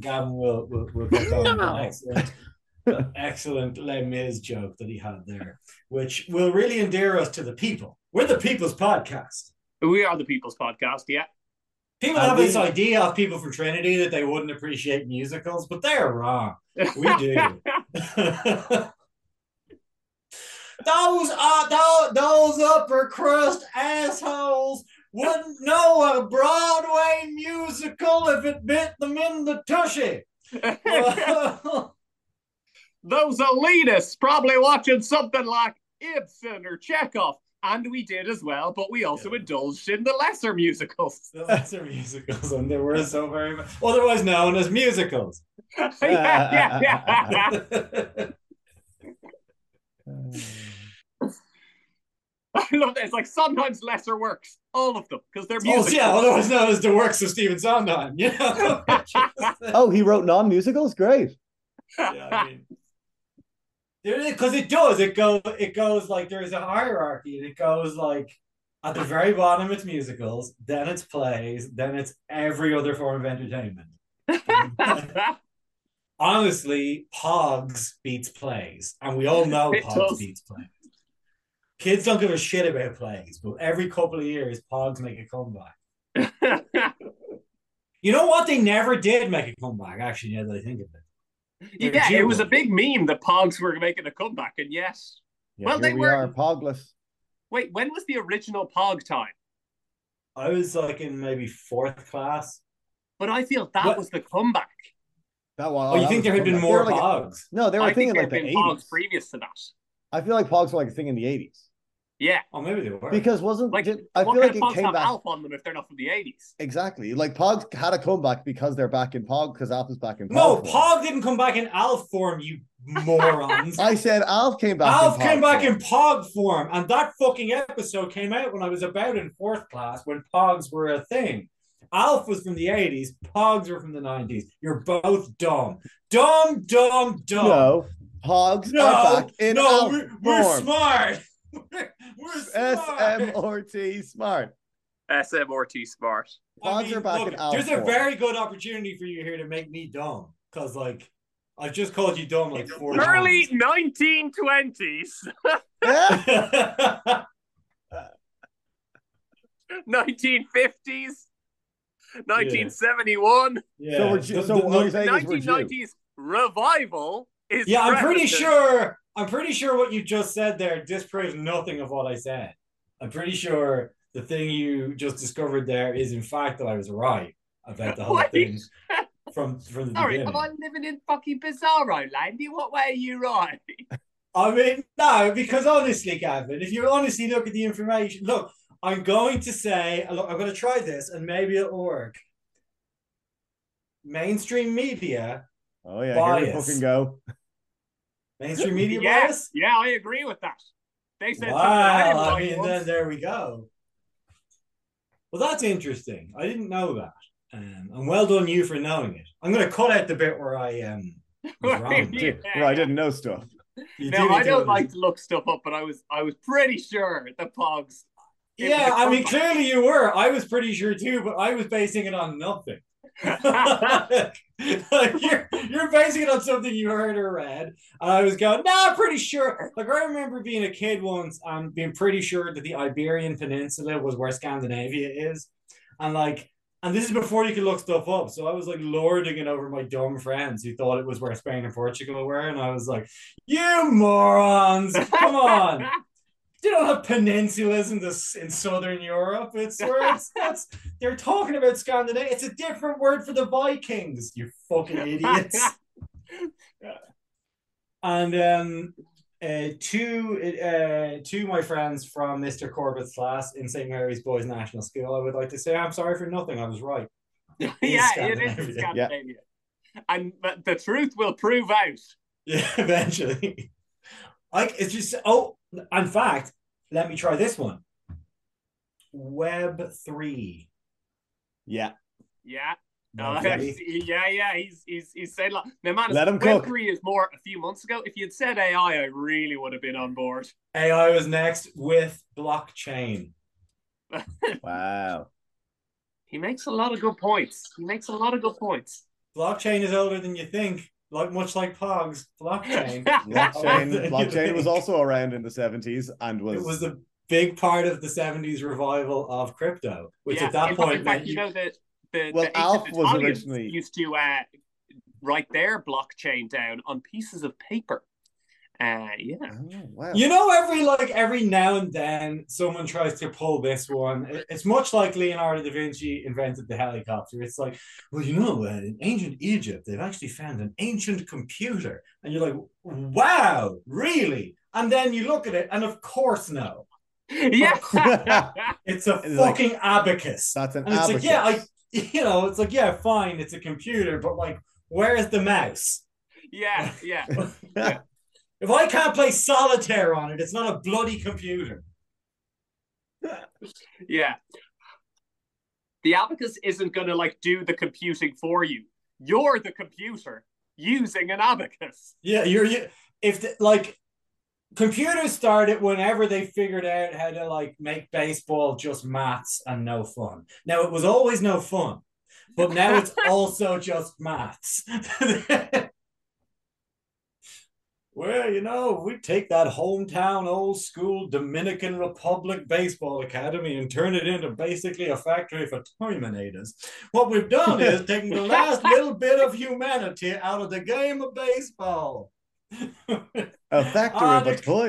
Gavin will will, will pick on an excellent, excellent Les Mis joke that he had there, which will really endear us to the people. We're the people's podcast. We are the People's Podcast, yeah. People And have this idea of people from Trinity that they wouldn't appreciate musicals, but they're wrong. We do. those are those, those upper crust assholes wouldn't know a Broadway musical if it bit them in the tushy. Those elitists probably watching something like Ibsen or Chekhov. And we did as well, but we also Yeah. indulged in the lesser musicals. Those are musicals, and they were so very much otherwise known as musicals. yeah, yeah, yeah. I love that. It's like sometimes lesser works, all of them, because they're oh, musicals. yeah, otherwise known as the works of Stephen Sondheim. You know? Oh, he wrote non-musicals. Great. yeah, I mean, because it does. It goes. It goes like there's a hierarchy, and it goes like at the very bottom it's musicals, then it's plays, then it's every other form of entertainment. Honestly, Pogs beats plays, and we all know It Pogs does. beats plays. Kids don't give a shit about plays, but every couple of years, Pogs make a comeback. You know what? They never did make a comeback. Actually, now that I think of it. They're yeah, it was a big meme that Pogs were making a comeback, and yes. Yeah, Well, they we were- are, Pogless. Wait, when was the original Pog time? I was like in maybe fourth class. But I feel that What? was the comeback. That one. Oh, oh you think there had been more were like- Pogs? No, they were I thinking think like the had been Pogs eighties. previous to that. I feel like Pogs were like a thing in the eighties Yeah. Oh, maybe they were. because wasn't Like, did, I feel like it Pogs came have back Alf on them if they're not from the 80s? exactly like Pogs had a comeback because they're back in Pog because Alf is back in Pog. no, form. Pog didn't come back in Alf form, you morons. I said Alf came back. Alf in came back form. in Pog form, and that fucking episode came out when I was about in fourth class when Pogs were a thing. Alf was from the 80s, Pogs were from the 90s. You're both dumb. Dumb, dumb, dumb. No, Pogs no, are back in no Alf we're, we're smart. We're, we're smart. SMRT smart. SMRT Smart. Pogs are back look, in Alf There's a very good opportunity for you here to make me dumb. Because, like, I've just called you dumb like four Early times. 1920s, Yeah. 1950s, 1971, yeah. So we're ju- The- so the- what you're saying is we're due. 1990s revival is Yeah, I'm pretty sure. I'm pretty sure what you just said there disproves nothing of what I said. I'm pretty sure the thing you just discovered there is, in fact, that I was right about the whole Wait. thing from from the Sorry, beginning. am I living in fucking Bizarro land? In what way are you right? I mean, no, because honestly, Gavin, if you honestly look at the information, look, I'm going to say, look, I'm going to try this, and maybe it'll work. Mainstream media, Oh yeah, here we fucking go. Mainstream media yeah, bias. yeah, I agree with that. They said something I Wow, didn't I mean, once. then there we go. Well, that's interesting. I didn't know that. Um, and well done you for knowing it. I'm going to cut out the bit where I um was wrong. Yeah. Where I didn't know stuff. You No, do I don't like to look stuff up, but I was I was pretty sure the Pogs. Yeah, I mean, clearly you were. I was pretty sure too, but I was basing it on nothing. Like you're, you're basing it on something you heard or read. And I was going, nah, I'm pretty sure. Like I remember being a kid once and being pretty sure that the Iberian Peninsula was where Scandinavia is. And like, and this is before you could look stuff up. So I was like lording it over my dumb friends who thought it was where Spain and Portugal were. And I was like, you morons, come on. They don't have peninsulas in this in southern Europe. It's where it's that's they're talking about Scandinavia. It's a different word for the Vikings, you fucking idiots. and um uh, two uh, two my friends from Mr. Corbett's class in St. Mary's Boys National School, I would like to say I'm sorry for nothing. I was right. yeah, it is Scandinavia. in Scandinavia. And but the truth will prove out. Yeah, eventually. Like it's just oh, in fact, let me try this one. Web three. Yeah. Yeah. No, oh, Okay. yeah, yeah, he's he's he's saying like now man, Let him Web cook. three is more a few months ago. If you'd said AI, I really would have been on board. AI was next with blockchain. Wow. He makes a lot of good points. He makes a lot of good points. Blockchain is older than you think. Like much like Pogs, blockchain. Blockchain, blockchain was also around in the 70s and was, it was a big part of the 70s revival of crypto, which Yeah, at that point in meant fact, you you, know that the, Well, the Alf was originally- used to uh, write their blockchain down on pieces of paper. Uh, yeah. Oh, wow. You know, every like every now and then, someone tries to pull this one. It's much like Leonardo da Vinci invented the helicopter. It's like, well, you know, uh, in ancient Egypt, they've actually found an ancient computer, and you're like, wow, really? And then you look at it, and of course, no, Yeah. it's a It's like- fucking abacus. That's an And it's abacus. like, yeah, I, you know, it's like, yeah, fine, it's a computer, but like, where's the mouse? yeah, yeah. If I can't play solitaire on it, it's not a bloody computer. Yeah. The abacus isn't going to like do the computing for you. You're the computer using an abacus. Yeah, you're you, if the, like computers started whenever they figured out how to like make baseball just maths and no fun. Now it was always no fun, but now it's also just maths. well, you know, we take that hometown old school Dominican Republic Baseball Academy and turn it into basically a factory for Terminators. What we've done is taken the last little bit of humanity out of the game of baseball. a factory of a the- toy.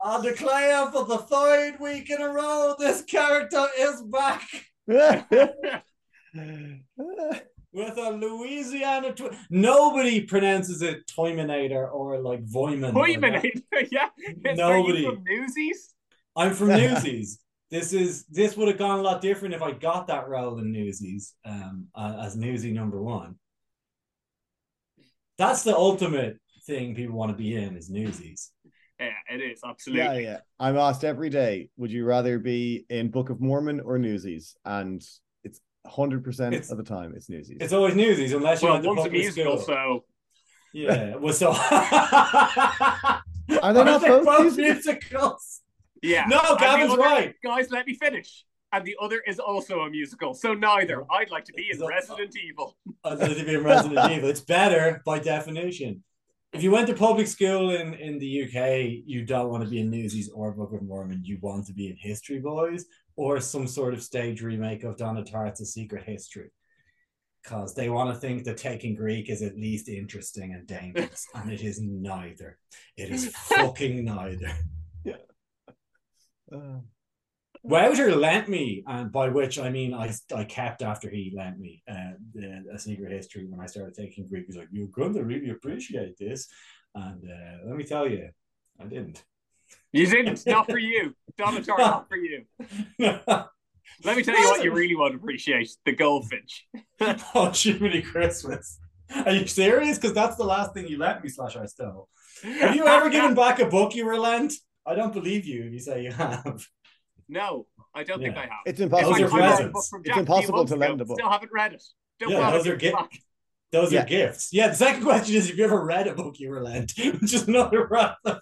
I declare for the third week in a row, this character is back with a Louisiana. Tw- Nobody pronounces it Toyminator or like Voyman. Wait a minute. yeah. It's- are you Nobody. from Newsies? I'm from Newsies. This is this would have gone a lot different if I got that role in Newsies um, uh, as Newsy number one. That's the ultimate thing people want to be in is Newsies. Yeah, it is absolutely. yeah, yeah. I'm asked every day, would you rather be in Book of Mormon or Newsies? And it's 100% of the time it's Newsies. It's always Newsies unless you Well, went to one's a public musical, school. so Yeah, well, so Are they not both musicals? musicals? yeah. No, And the Gavin's other- right. Guys, let me finish. And the other is also a musical, so neither. I'd like to be in Resident Evil. I'd like to be in Resident Evil. It's better by definition. If you went to public school in, in the UK, you don't want to be in Newsies or Book of Mormon. You want to be in History Boys or some sort of stage remake of Donna Tartt's A Secret History. Because they want to think that taking Greek is at least interesting and dangerous. and it is neither. It is fucking neither. Uh, Wouter lent me, and by which I mean I, I kept after he lent me uh, the, a secret history when I started taking Greek. He's like, "You're going to really appreciate this," and uh, let me tell you, I didn't. You didn't. Not for you. Donna Tartt, not for you. Let me tell you what you really won't appreciate the goldfinch. oh, Jiminy Christmas! Are you serious? Because that's the last thing you lent me. Slash, I stole. Have you ever given back a book you were lent? I don't believe you if you say you have. No, I don't think I have. it's impossible. Those fact, are to presents. It's Jack a few impossible months to ago, lend a book. Still haven't read it. Don't Yeah, bother those are giving it gi- back. Those Yeah. are gifts. Yeah. The second question is: Have you ever read a book you were lent? Which is another random.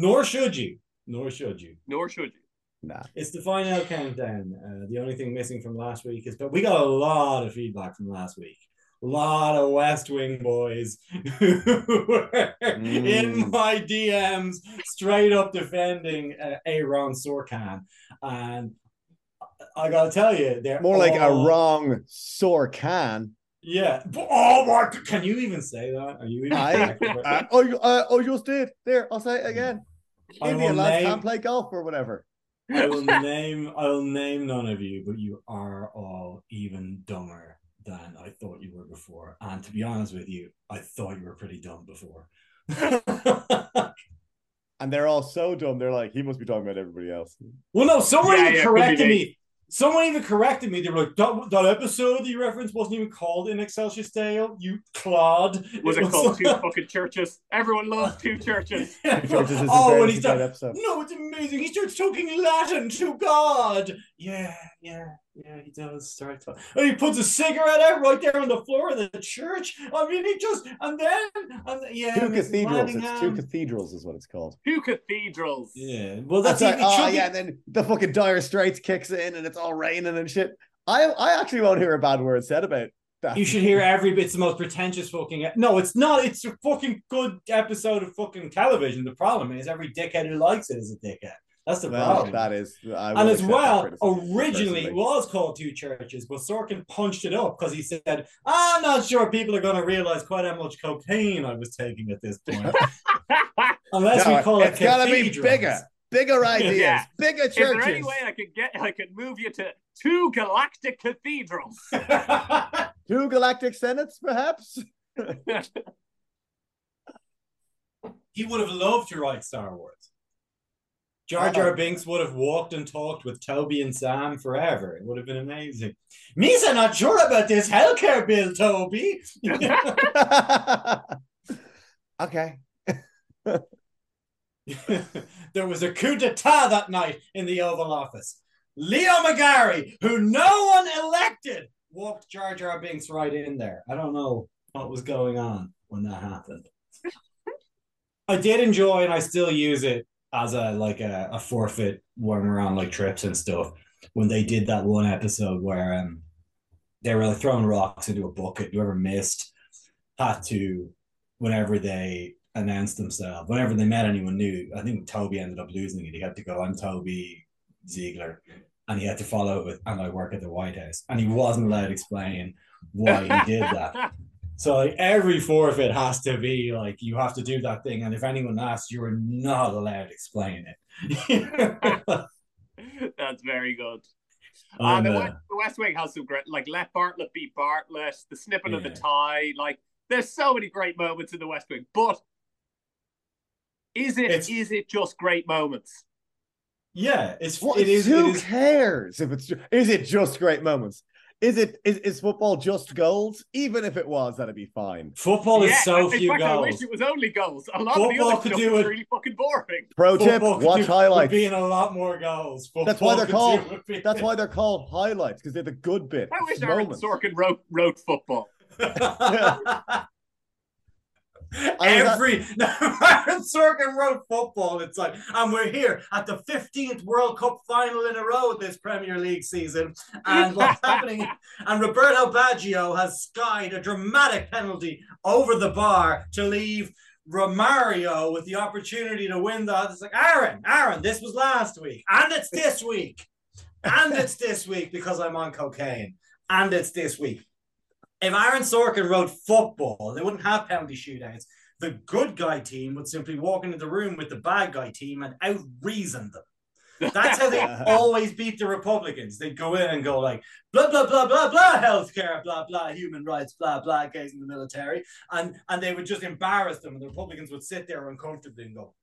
Nor should you. Nor should you. Nor should you. Nah. It's the final countdown. Uh, the only thing missing from last week is, but we got a lot of feedback from last week. A lot of West Wing boys who were in Mm. my DMs, straight up defending uh, Aaron Sorkin, and I gotta tell you, they're More like a wrong sore can. Yeah. Oh my! Can you even say that? Are you even? I, uh, oh, you, uh, oh, just did. There, I'll say it again. I Indian will lads name- can't play golf or whatever. I will name I will name none of you, but you are all even dumber than I thought you were before. And to be honest with you, I thought you were pretty dumb before. And they're all so dumb. They're like, he must be talking about everybody else. Well, no, someone Yeah, yeah, corrected me. Me. Someone even corrected me. They were like, that, that episode that you referenced wasn't even called in Excelsior Stale, you clod. Was it called Two Fucking Churches? Everyone loves Two Churches. Two Churches is oh, a when very he's done. No, it's amazing. He starts talking Latin to God. Yeah, yeah, yeah, he does start talking. And he puts a cigarette out right there on the floor of the church. I mean, he just, and then, and yeah. Two cathedrals. It's two cathedrals, is what it's called. Two cathedrals. Yeah, well, that's, That's right. it. it Oh, should be- yeah. Then the fucking dire straits kicks in and it's all raining and shit. I I actually won't hear a bad word said about that. You should hear every bit. It's the most pretentious fucking. No, it's not. It's a fucking good episode of fucking television. The problem is every dickhead who likes it is a dickhead. That's the Well, problem. that is, I and as well, criticism, originally it was called Two Churches, but Sorkin punched it up because he said, "I'm not sure people are going to realize quite how much cocaine I was taking at this point, unless No, we call it it's gotta be bigger. bigger ideas, Yeah. bigger Is there any way I could get I could move you to two galactic cathedrals? Two galactic senates, perhaps. he would have loved to write Star Wars. Jar Jar Binks would have walked and talked with Toby and Sam forever. It would have been amazing. Misa not sure about this healthcare bill, Toby. okay. there was a coup d'etat that night in the Oval Office. Leo McGarry, who no one elected, walked Jar Jar Binks right in there. I don't know what was going on when that happened. I did enjoy, and I still use it as a like a, a forfeit when we're on like trips and stuff. When they did that one episode where um they were like throwing rocks into a bucket, whoever missed had to whenever they announced themselves, whenever they met anyone new. I think Toby ended up losing it. He had to go, I'm Toby Ziegler. And he had to follow it with, and I work at the White House. And he wasn't allowed to explain why he did that. So like every forfeit has to be like you have to do that thing, and if anyone asks, you are not allowed to explain it. That's very good. Uh, And, the, West, the West Wing has some great, like let Bartlet beat Bartlet, the snipping of the tie. Like, there's so many great moments in the West Wing. But is it It's- is it just great moments? yeah, it's What, it is it who is cares if it's is it just great moments? Is it is, is football just goals? Even if it was, that'd be fine. football is yeah, so in few fact, I wish it was only goals. A lot of Football the other could stuff do is it. really fucking boring. Pro tip: Football could watch do- highlights. Being a lot more goals. That's why they're called- be- That's why they're called highlights because they're the good bit. I wish it's Aaron moments. Sorkin wrote wrote football. I was at- Every Aaron Sorkin wrote football. It's like, and we're here at the 15th World Cup final in a row this Premier League season. And what's happening? And Roberto Baggio has skied a dramatic penalty over the bar to leave Romario with the opportunity to win the. It's like, Aaron, Aaron, this was last week, and it's this week, and it's this week because I'm on cocaine, and it's this week. If Aaron Sorkin wrote football, they wouldn't have penalty shootouts. The good guy team would simply walk into the room with the bad guy team and out reason them. That's how they always beat the Republicans. They'd go in and go like blah blah blah blah blah healthcare, blah blah human rights, blah blah gays in the military, and and they would just embarrass them, and the Republicans would sit there uncomfortably and go.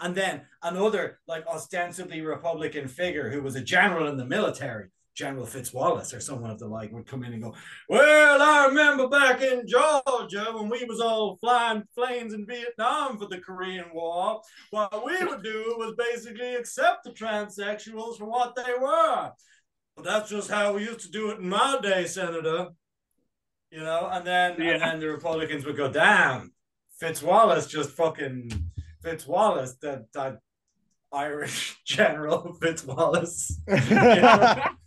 And then another like ostensibly Republican figure who was a general in the military, General Fitzwallace or someone of the like, would come in and go, "Well, I remember back in Georgia when we was all flying planes in Vietnam for the Korean War. What we would do was basically accept the transsexuals for what they were. But that's just how we used to do it in my day, Senator. You know, and then and then the Republicans would go, "Damn, Fitzwallace just fucking Fitzwallace, that that Irish General Fitzwallace."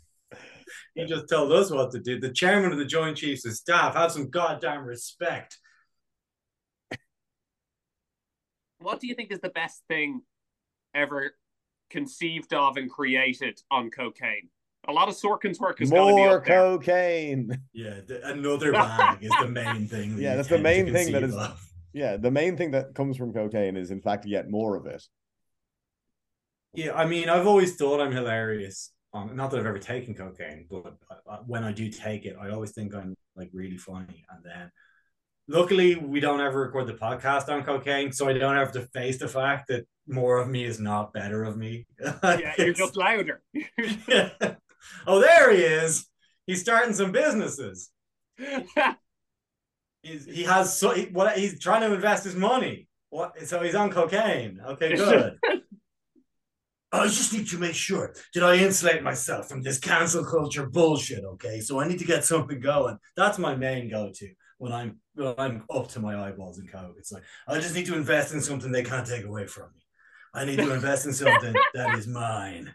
He just told us what to do. The chairman of the Joint Chiefs of Staff, have some goddamn respect. what do you think is the best thing ever conceived of and created on cocaine? A lot of Sorkin's work is going to be More up there. cocaine. Yeah, the, another bag is the main thing. Yeah, that's the main thing that conceive is- of. Yeah, the main thing that comes from cocaine is, in fact, yet more of it. Yeah, I mean, I've always thought I'm hilarious. Um, not that I've ever taken cocaine, but uh, when I do take it, I always think I'm like really funny. And then, luckily, we don't ever record the podcast on cocaine, so I don't have to face the fact that more of me is not better of me. Yeah, you're just louder. oh, there he is. He's starting some businesses. He's, he has so he, what he's trying to invest his money. What? So he's on cocaine. Okay, good. I just need to make sure that I insulate myself from this cancel culture bullshit. Okay, so I need to get something going. That's my main go-to when I'm when I'm up to my eyeballs in coke. It's like I just need to invest in something they can't take away from me. I need to invest in something that is mine.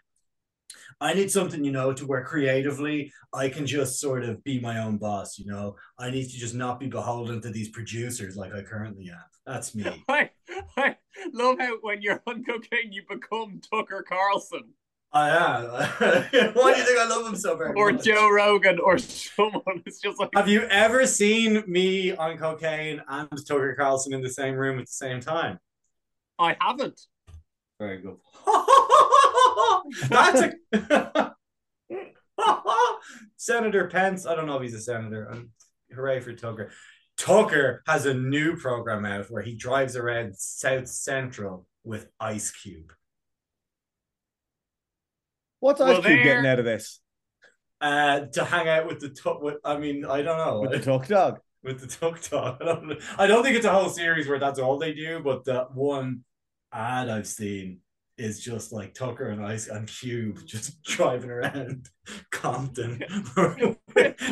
I need something, you know, to where creatively I can just sort of be my own boss, you know. I need to just not be beholden to these producers like I currently am. That's me. I, I love how when you're on cocaine, you become Tucker Carlson I am. Why do you think I love him so very or much? Or Joe Rogan or someone. It's just like Have you ever seen me on cocaine and Tucker Carlson in the same room at the same time? I haven't. Very good. That's a Senator Pence. I don't know if he's a senator. Um, hooray for Tucker. Tucker has a new program out where he drives around South Central with Ice Cube. What's Well, Ice Cube there- getting out of this? Uh, to hang out with the tuck. I mean, I don't know. With the Tuck Dog. with the tuk tuk. I don't, I don't think it's a whole series where that's all they do, but the one ad I've seen is just like Tucker and Ice and Cube just driving around Compton.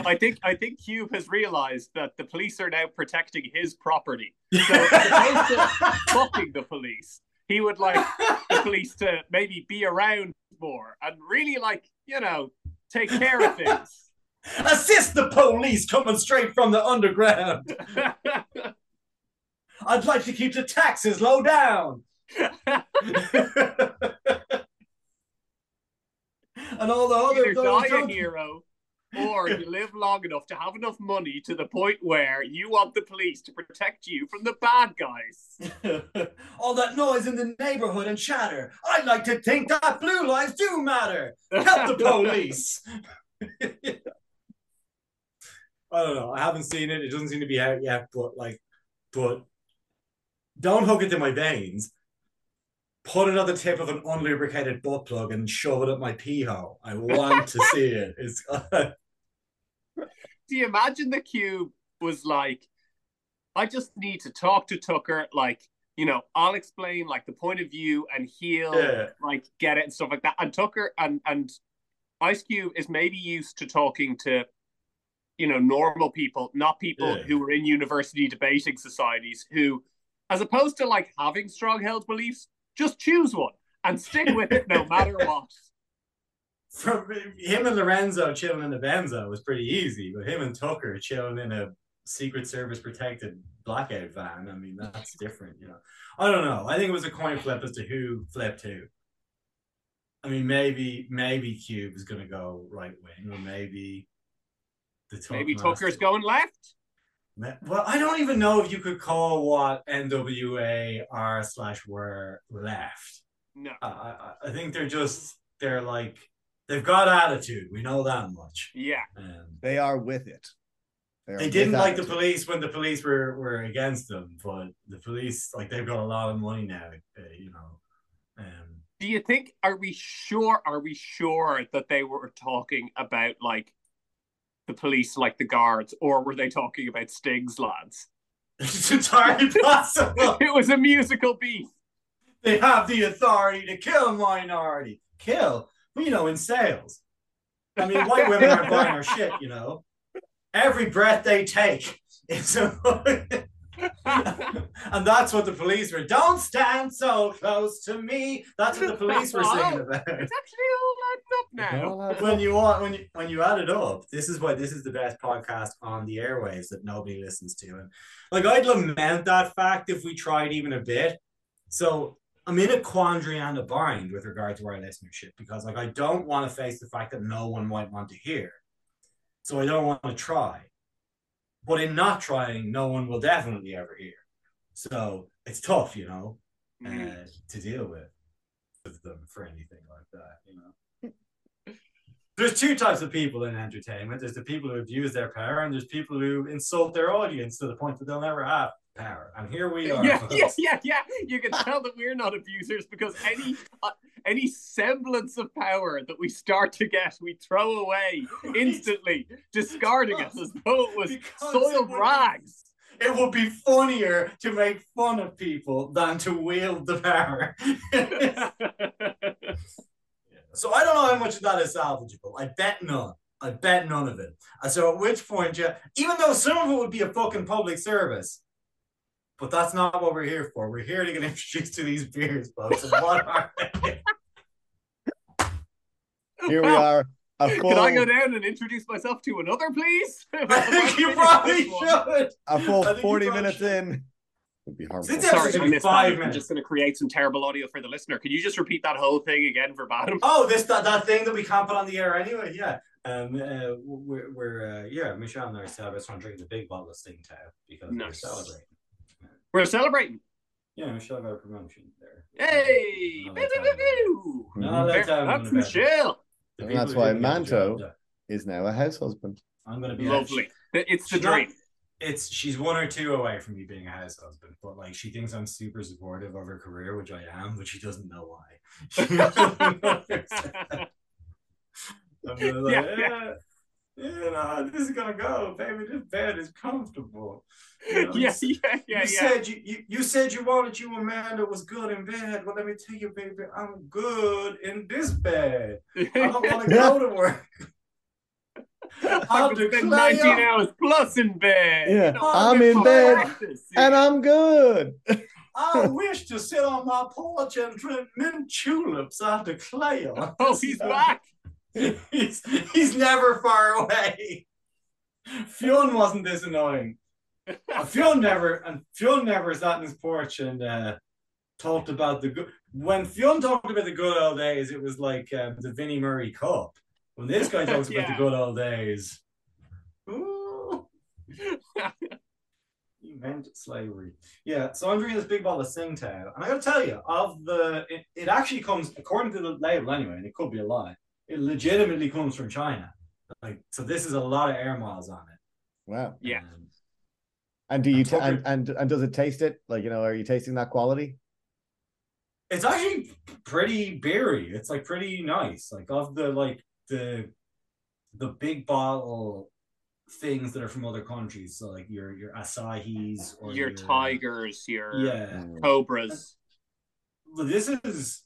I think I think Cube has realized that the police are now protecting his property. So as opposed to fucking the police, he would like the police to maybe be around more and really like, you know, take care of things. Assist the police coming straight from the underground. I'd like to keep the taxes low down. and all the other Either die a hero or you live long enough to have enough money to the point where you want the police to protect you from the bad guys. All that noise in the neighborhood and chatter. I'd like to think that blue lives do matter. Help the police. I don't know. I haven't seen it. It doesn't seem to be out yet, but like, but don't hook it to my veins. Put it on the tip of an unlubricated butt plug and shove it up my pee hole. I want to see it. It's Do you imagine the cube was like, I just need to talk to Tucker, like, you know, I'll explain like the point of view and he'll Yeah. like get it and stuff like that. And Tucker and and Ice Cube is maybe used to talking to, you know, normal people, not people Yeah. who are in university debating societies who, as opposed to like having strong held beliefs, just choose one and stick with it no matter what. from him and Lorenzo chilling in the Benzo was pretty easy, but him and Tucker chilling in a Secret Service protected blackout van, I mean, that's different, you know. I don't know. I think it was a coin flip as to who flipped who. I mean, maybe maybe Cube is going to go right wing, or maybe the Tuck Maybe Tucker's going left. Ma- Well, I don't even know if you could call what NWA are slash were left. No. I, I, I think they're just they're like they've got attitude. We know that much. Yeah. Um, They are with it. are they didn't like the police when the police were were against them, but the police like they've got a lot of money now. Uh, you know, um, Do you think are we sure are we sure that they were talking about like the police like the guards or were they talking about Sting's lads? it's entirely possible. It was a musical beat. they have the authority to kill a minority. Kill, well, you know, in sales. I mean, white women aren't buying our shit. You know, every breath they take. It's a, and that's what the police were. Don't stand so close to me. That's what the police were singing about. Oh, it's actually all lined up now. When you want when you when you add it up, this is why this is the best podcast on the airwaves that nobody listens to. And like I'd lament that fact if we tried even a bit. So I'm in a quandary and a bind with regard to our listenership because like I don't want to face the fact that no one might want to hear. So I don't want to try. But in not trying, no one will definitely ever hear. So it's tough, you know, Mm. uh, to deal with with them for anything like that, you know. There's two types of people in entertainment. There's the people who abuse their power, and there's people who insult their audience to the point that they'll never have power. And here we are. Yeah, yeah, yeah, yeah. You can tell that we're not abusers because any uh, any semblance of power that we start to get, we throw away instantly, discarding it as though it was soiled it would be- rags. It would be funnier to make fun of people than to wield the power. so I don't know how much of that is salvageable. I bet none. I bet none of it. So at which point, yeah, even though some of it would be a fucking public service, but that's not what we're here for. We're here to get introduced to these beers, folks. And what are they? Here we are. A full, Can I go down and introduce myself to another, please? I think you probably should. a full I think you 40 probably minutes should. in. Would be harmful. Since Sorry, Episode I missed five that. I'm just going to create some terrible audio for the listener. Can you just repeat that whole thing again verbatim? Oh, this that, that thing that we can't put on the air anyway. Yeah. Um. Uh, we're we're uh, yeah. Michelle and I are celebrating drinking the big bottle of Tsingtao because we're celebrating. We're celebrating. Yeah, Michelle got a promotion there. Hey! No, Boo, that's Michelle. And that's why didn't get the Manto- job, Is now a house husband. I'm gonna be Lovely. It's the She's not- dream. it's she's one or two away from me being a house husband, but like she thinks I'm super supportive of her career, which I am, but she doesn't know why. I'm gonna like, Yeah, yeah, eh. Yeah, no, this is gonna go, baby. This bed is comfortable. You know, yeah, s- yeah, yeah, you yeah. said you, you you said you wanted you a man that was good in bed. Well, let me tell you, baby, I'm good in this bed. I don't want to go to work. I I'll could spend declare 19 hours plus in bed. Yeah, You know, I'm get in bed, practice in. And I'm good. I wish to sit on my porch and drink mint juleps. I declare. Oh, he's back. he's he's never far away. Fionn wasn't this annoying. Uh, Fionn never and Fionn never sat on his porch and uh, talked about the good. When Fionn talked about the good old days, it was like um, the Vinnie Murray Cup. When this guy talks about the good old days, ooh, he meant slavery. Yeah, so I'm drinking this big bottle of Tsingtao, and I got to tell you, of the it, it actually comes according to the label anyway, and it could be a lie. It legitimately comes from China. Like, so this is a lot of air miles on it. Wow. Yeah. Um, And do you And t- and, and and does it taste it? Like you know, are you tasting that quality? it's actually pretty beery. It's like pretty nice. Like of the like the the big bottle things that are from other countries. So like your your Asahis or your tigers, your Yeah. Mm. cobras. Well, this is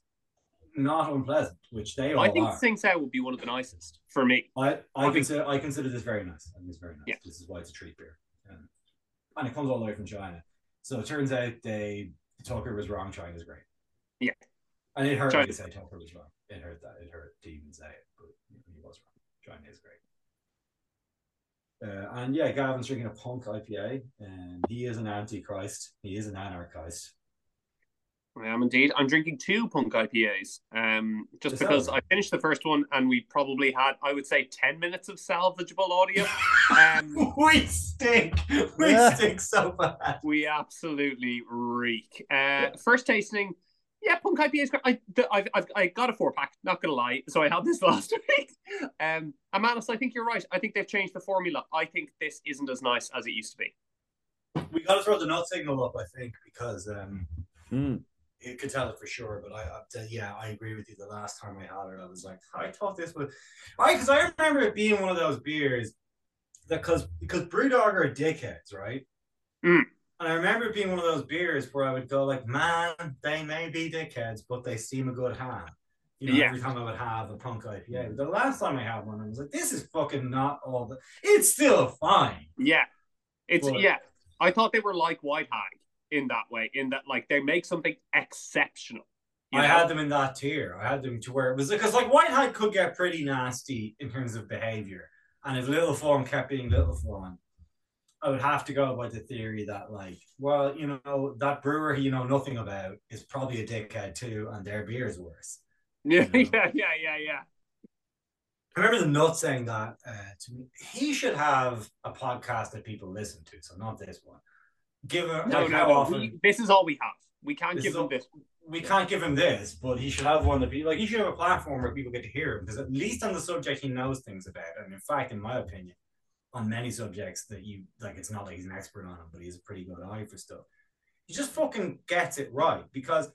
not unpleasant, which they all I think are. Sing Sao would be one of the nicest for me. I, I I think- consider I consider this very nice. I think it's very nice. Yeah. This is why it's a treat beer. And it comes all the way from China. So it turns out they Tucker was wrong, China's great. Yeah. And it hurt China- to say Tucker was wrong. It hurt that. It hurt to even say it, but he was wrong. China is great. Uh, and yeah, Gavin's drinking a punk IPA, and he is an antichrist. He is an anarchist. I am indeed. I'm drinking two punk IPAs. Um, just Is because right? I finished the first one and we probably had, I would say, ten minutes of salvageable audio. Um, we stink. We Yeah. stink so bad. we absolutely reek. Uh, first tasting, yeah, punk IPA is great. I, the, I've, I've, I got a four pack, not gonna lie. So I had this last week. Um, Amanis, I think you're right. I think they've changed the formula. I think this isn't as nice as it used to be. We got to throw the nut signal up, I think, because um, Mm. You could tell it for sure. But I, I, yeah, I agree with you. The last time I had it, I was like, I thought this was, I because I remember it being one of those beers that because because BrewDog are dickheads, right? Mm. And I remember it being one of those beers where I would go like, man, they may be dickheads, but they seem a good hand. You know, Yeah. every time I would have a punk IPA. The last time I had one, I was like, this is fucking not all the. It's still fine. Yeah, it's But- yeah. I thought they were like White Hag in that way, in that like they make something exceptional. I know? had them in that tier. I had them to where it was because like White Hag could get pretty nasty in terms of behavior, and if Little Form kept being Little Form, I would have to go by the theory that like, well, you know, that brewer you know nothing about is probably a dickhead too, and their beer is worse. Yeah, you know. yeah, yeah, yeah, yeah. I remember the nut saying that uh, to me. He should have a podcast that people listen to, so not this one. Give him No, like, no, how no. often We, this is all we have. We can't This give them all- this. we can't give him this, but he should have one that be like he should have a platform where people get to hear him because at least on the subject he knows things about. And in fact, in my opinion, on many subjects that you like, it's not like he's an expert on them, but he has a pretty good eye for stuff. He just fucking gets it right because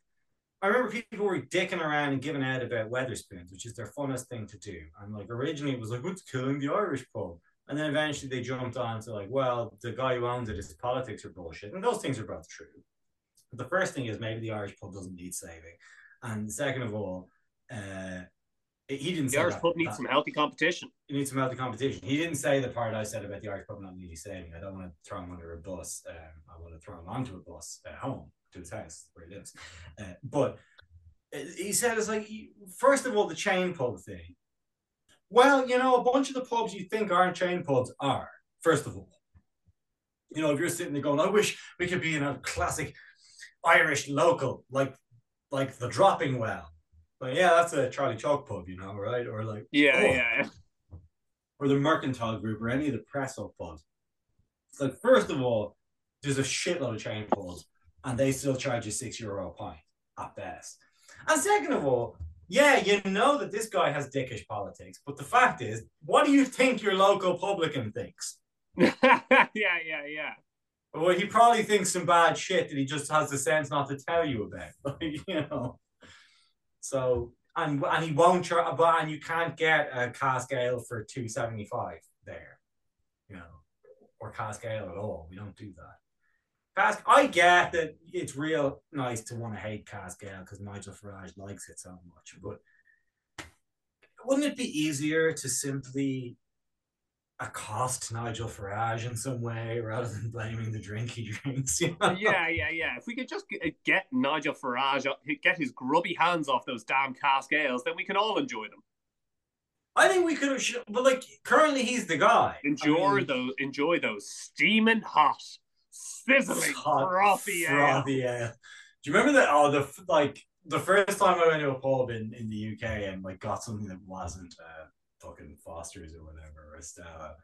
I remember people were dicking around and giving out about Wetherspoons, which is their funnest thing to do. And like originally it was like, what's killing the Irish pub? And then eventually they jumped on to like, well, the guy who owns it, his politics are bullshit. And those things are both true. But the first thing is maybe the Irish pub doesn't need saving. And second of all, uh, he didn't The say Irish that- pub needs that- some healthy competition. it needs some healthy competition. He didn't say the part I said about the Irish pub not needing saving. I don't want to throw him under a bus. Um, I want to throw him onto a bus at home to his house where he lives. Uh, but uh, he said it's like first of all the chain pub thing. Well, you know, a bunch of the pubs you think aren't chain pubs are, first of all. You know, if you're sitting there going, I wish we could be in a classic Irish local, like like the dropping well. But yeah, that's a Charlie Chalk pub, you know, right? Or like Yeah, oh, yeah. or the Mercantile Group or any of the press up pubs. It's like first of all, there's a shitload of chain pubs, and they still charge you six euro a pint at best. And second of all, yeah, you know that this guy has dickish politics, but the fact is, what do you think your local publican thinks? yeah, yeah, yeah. Well, he probably thinks some bad shit that he just has the sense not to tell you about. you know. So and and he won't try, but and you can't get a cask ale for two seventy five there, you know, or cask ale at all. We don't do that. Cask, I get that it's real nice to want to hate cask ale because Nigel Farage likes it so much, but wouldn't it be easier to simply accost Nigel Farage in some way rather than blaming the drink he drinks? You know? Yeah, yeah, yeah. If we could just get, get Nigel Farage, uh, get his grubby hands off those damn cask ales, then we can all enjoy them. I think we could have, but like currently he's the guy. Enjoy I mean, those, enjoy those steaming hot, sizzling, hot, frothy frothy ale. Do you remember that? Oh, the like the first time I went to a pub in, in the UK and like got something that wasn't uh, fucking Foster's or whatever or Stella.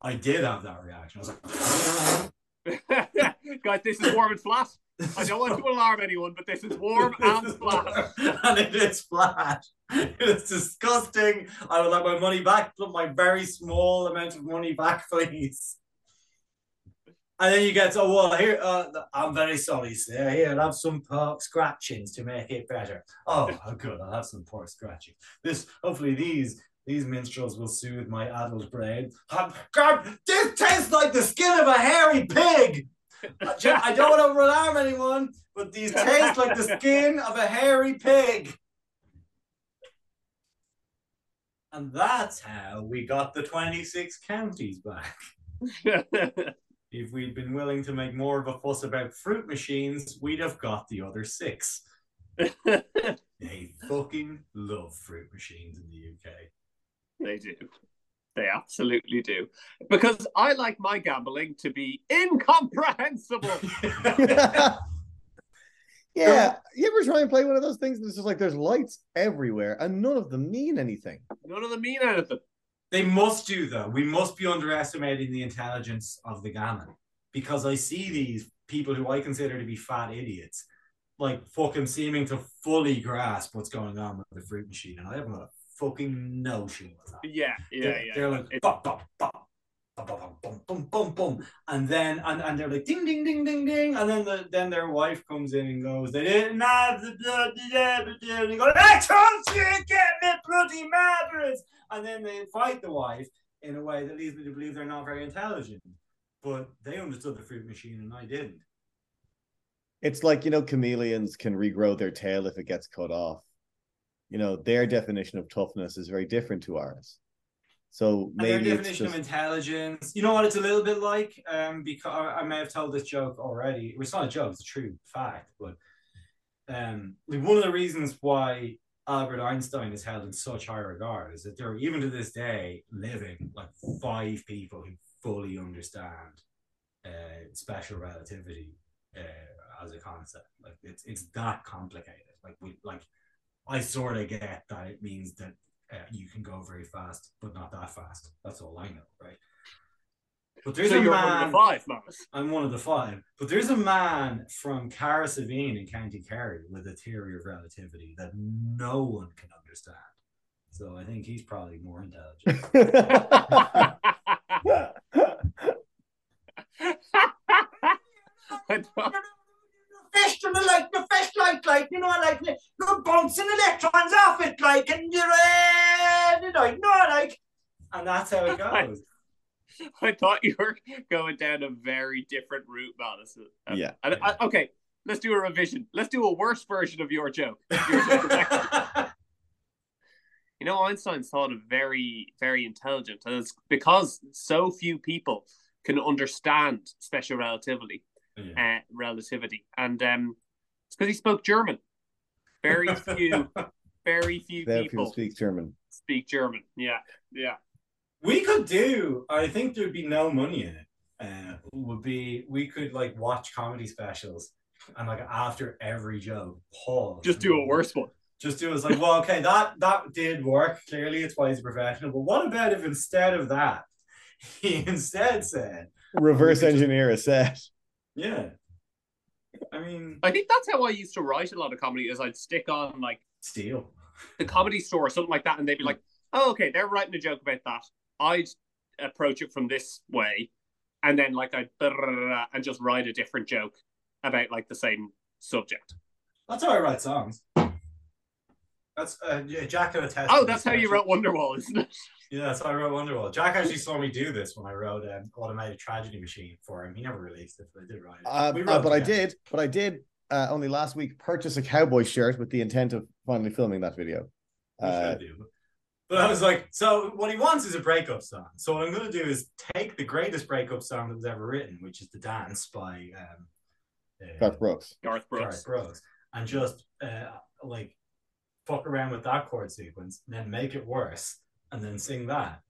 I did have that reaction. I was like, Guys, this is warm and flat. I don't want to alarm anyone, but this is warm and flat. and it is flat. It's disgusting. I would like my money back, but my very small amount of money back, please. And then you get, oh, well, here, uh, I'm very sorry, sir. Here, I'll have some pork scratchings to make it better. Oh, oh, good. I'll have some pork scratchings. This, hopefully, these these minstrels will soothe my adult brain. God, this tastes like the skin of a hairy pig. I don't want to alarm anyone, but these taste like the skin of a hairy pig. And that's how we got the 26 counties back. If we'd been willing to make more of a fuss about fruit machines, we'd have got the other six. They fucking love fruit machines in the UK. They do. They absolutely do. Because I like my gambling to be incomprehensible. yeah. You ever try and play one of those things and it's just like there's lights everywhere and none of them mean anything? None of them mean anything. They must do though. We must be underestimating the intelligence of the gammon because I see these people who I consider to be fat idiots, like fucking seeming to fully grasp what's going on with the fruit machine, and I haven't got a fucking notion what's happening. Yeah, yeah, they're, yeah. they're like It- bum, bum, and then and, and they're like ding ding ding ding ding. And then the then their wife comes in and goes they didn't have the blood and they go I told you to get me bloody madness. And then they fight the wife in a way that leads me to believe they're not very intelligent. But they understood the fruit machine and I didn't. It's like, you know, chameleons can regrow their tail if it gets cut off. You know, their definition of toughness is very different to ours. So their maybe it's definition just of intelligence. You know what it's a little bit like? Um, because I may have told this joke already. It's not a joke; it's a true fact. But um, like one of the reasons why Albert Einstein is held in such high regard is that there are even to this day living like five people who fully understand uh, special relativity uh, as a concept. Like it's it's that complicated. Like we like I sort of get that it means that uh, you can go very fast, but not that fast. That's all I know, right? But there's so a you're man. one of the five, Maris. I'm one of the five. But there's a man from Carrickaveen in County Kerry with a theory of relativity that no one can understand. So I think he's probably more intelligent. I thought- fish to the like the fish like like you know like you're bouncing electrons off it like and you're uh, you know, you know like and that's how it goes. I thought you were going down a very different route, Madison. Um, Yeah. and I- okay, let's do a revision. Let's do a worse version of your joke. Your joke you know, Einstein's thought of very, very intelligent, and it's because so few people can understand special relativity. Yeah. Uh, relativity, and um, it's because he spoke German. Very few, very few Very few people speak German. speak German. Yeah, yeah. We could do. I think there'd be no money in it. Uh, would be we could like watch comedy specials and like after every joke, pause. Just do a worse one. Just do it. It's like, well, okay, that that did work. Clearly, it's why he's a professional. But what about if instead of that, he instead said, Reverse engineer a set. "Yeah." I mean, I think that's how I used to write a lot of comedy. Is I'd stick on like Steel, the comedy store or something like that, and they'd be like, "Oh, okay, they're writing a joke about that." I'd approach it from this way, and then like I'd and just write a different joke about like the same subject. That's how I write songs. That's uh, yeah, Jack could attest. Oh, that's how you wrote Wonderwall, isn't it? Yeah, that's how I wrote Wonderwall. Jack actually saw me do this when I wrote um, Automated Tragedy Machine for him. He never released it, but I did write it. Uh, We uh, wrote but I together. did, but I did uh, only last week purchase a cowboy shirt with the intent of finally filming that video. Uh. But I was like, so what he wants is a breakup song. So what I'm going to do is take the greatest breakup song that was ever written, which is "The Dance" by um, uh, Garth Brooks. Garth Brooks. Garth Brooks, and just uh, like fuck around with that chord sequence, and then make it worse, and then sing that,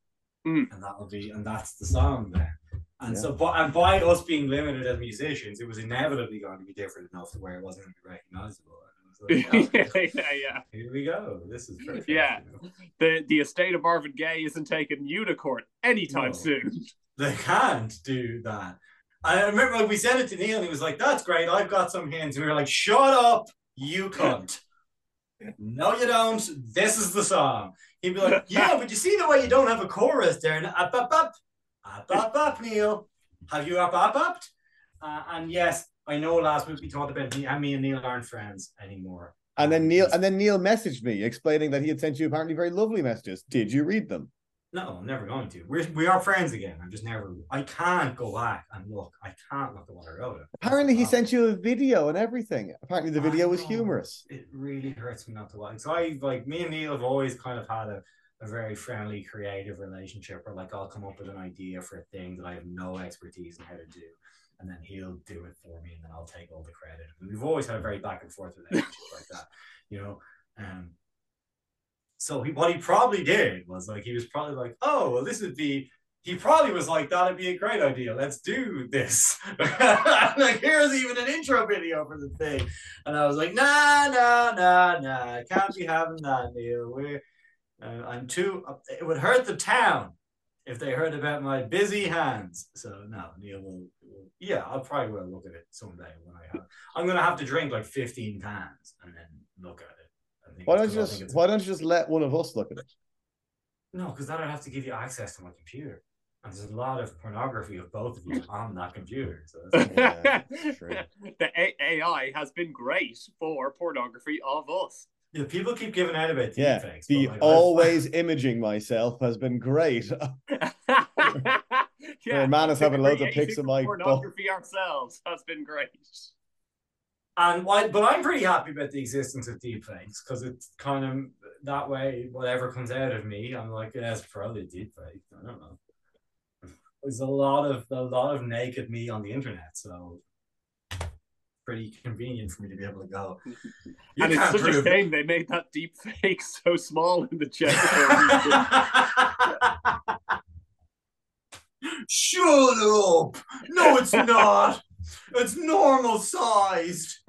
Mm. and that'll be, and that's the song there. And Yeah. so, but and by us being limited as musicians, it was inevitably going to be different enough to where it wasn't going to be recognizable. Like, oh, yeah, yeah. here we go. This is perfect. Yeah. you know? The the estate of Marvin Gaye isn't taking you to court anytime No. soon. They can't do that. I remember like, we sent it to Neil and he was like, That's great, I've got some hints. And we were like, Shut up, you cunt. No, you don't. This is the song. He'd be like, Yeah, but you see the way you don't have a chorus there. And up, up, up, up, up, up, Neil. Have you up, up, up? Uh, and yes, I know last week we talked about me, me and Neil aren't friends anymore. And then Neil and then Neil messaged me explaining that he had sent you apparently very lovely messages. Did you read them? No, I'm never going to. We're, we are friends again. I'm just never. I can't go back and look. I can't look at what I wrote. Apparently he sent you a video and everything. Apparently the video was humorous. It really hurts me not to like. So I like me and Neil have always kind of had a, a very friendly, creative relationship where like I'll come up with an idea for a thing that I have no expertise in how to do, and then he'll do it for me, and then I'll take all the credit. And we've always had a very back and forth relationship like that, you know. Um, so he, what he probably did was like he was probably like, oh well, this would be. He probably was like, that'd be a great idea. Let's do this. like, here's even an intro video for the thing. And I was like, nah, nah, nah, nah. Can't be having that, Neil. We're, uh, I'm too. It would hurt the town if they heard about my busy hands. So no, Neil will. will yeah, I'll probably will look at it someday when I have. I'm gonna have to drink like 15 cans and then look at it. I think, Why don't you just why don't you just let one of us look at it? No, because then I'd have to give you access to my computer. And there's a lot of pornography of both of you on that computer. So that's Yeah, true. the A- AI has been great for pornography of us. yeah, people keep giving out about Yeah, deepfakes. The but, like, I've- always imaging myself has been great. yeah, man is having loads of pics of my pornography ourselves has been great. And why, but I'm pretty happy about the existence of deepfakes because it's kind of that way. Whatever comes out of me, I'm like, yeah, it's probably a deepfake. I don't know. There's a lot of a lot of naked me on the internet, so pretty convenient for me to be able to go. You and it's such a it. shame they made that deep fake so small in the genital. Shut up! No, it's not. It's normal sized.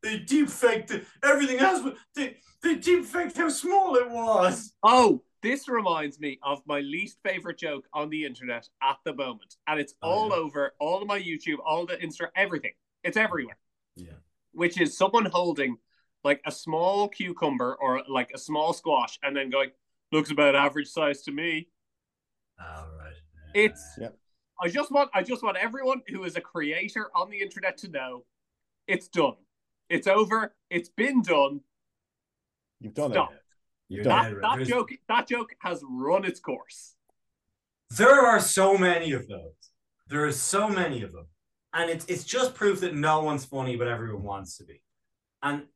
They deep faked it. everything else. but They they deep faked how small it was. oh, this reminds me of my least favorite joke on the internet at the moment, and it's Oh, all yeah. over all of my YouTube, all the Insta, everything. It's everywhere. Yeah. Which is someone holding like a small cucumber or like a small squash, and then going, "Looks about average size to me." All right. It's Yep. I just want I just want everyone who is a creator on the internet to know it's done. It's over. It's been done. You've done Stop. it. You're That- dead That, right. that joke that joke has run its course. There are so many of those. There are so many of them, and it's it's just proof that no one's funny, but everyone wants to be. And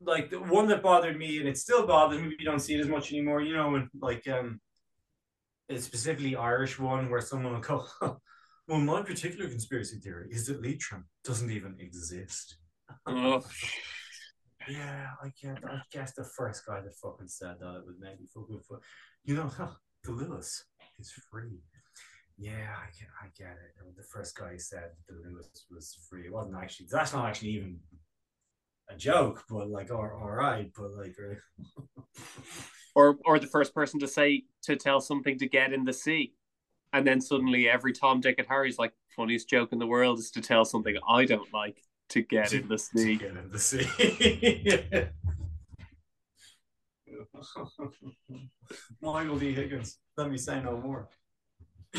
like the one that bothered me, and it still bothers me. You don't see it as much anymore. You know, when like um, a specifically Irish one where someone will go, "Well, my particular conspiracy theory is that Leitrim doesn't even exist." Oh, Yeah, I guess, I guess the first guy that fucking said that it was maybe fucking for you know the Luas is free. Yeah, I get, I get it. The first guy said the Luas was free. It wasn't actually. That's not actually even a joke, but like, all, all right, but like, uh, or or the first person to say to tell something to get in the sea, and then suddenly every Tom, Dick, and Harry's like, funniest joke in the world is to tell something I don't like to get to, in the sea. get in the sea. Michael D. Higgins. Let me say no more.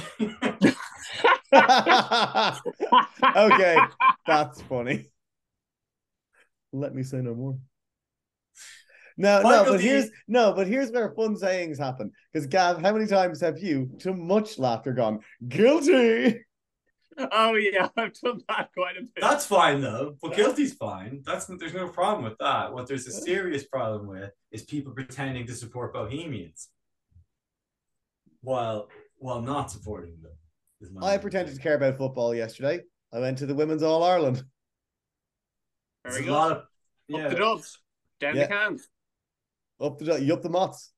okay, that's funny. Let me say no more. No, Michael no, but D- here's no, but here's where fun sayings happen. Because Gav, how many times have you, to much laughter, gone guilty? oh yeah, I've done that quite a bit. That's fine though. But guilty's fine. That's there's no problem with that. What there's a serious problem with is people pretending to support Bohemians while while not supporting them. is my I pretended to care about football yesterday. I went to the Women's All Ireland. There's Very a good. lot of Up the dubs, down Yeah. the cans. Up the you up the Mots.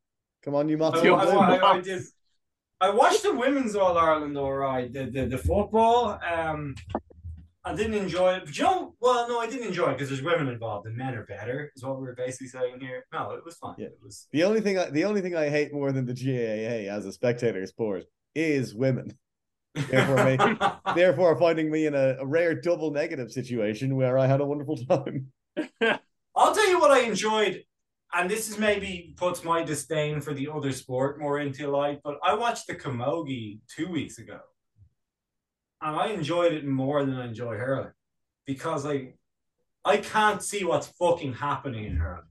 Come on, you Mots. I, I, I, I did. I watched the women's All Ireland all right. The, the the football. Um, I didn't enjoy it. But you know, well, no, I didn't enjoy it because there's women involved and men are better. Is what we are basically saying here. No, it was fine. Yeah. It was. The only thing I, the only thing I hate more than the GAA as a spectator sport is women. Therefore, me, therefore finding me in a, a rare double negative situation where I had a wonderful time. I'll tell you what I enjoyed, and this is maybe puts my disdain for the other sport more into light, but I watched the Camogie two weeks ago. And I enjoyed it more than I enjoy hurling. Because like I can't see what's fucking happening in hurling.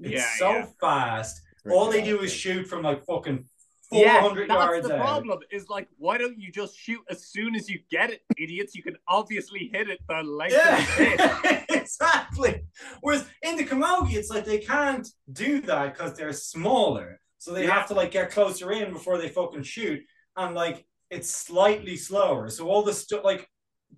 It's Yeah, so yeah. fast. All they do is shoot from like fucking four Yeah, that's yards the out. problem. Is like, why don't you just shoot as soon as you get it, idiots? You can obviously hit it the length of the. Yeah, exactly. Whereas in the Camogie, it's like they can't do that because they're smaller. So they Yeah. have to like get closer in before they fucking shoot. And like it's slightly slower. So all the stuff like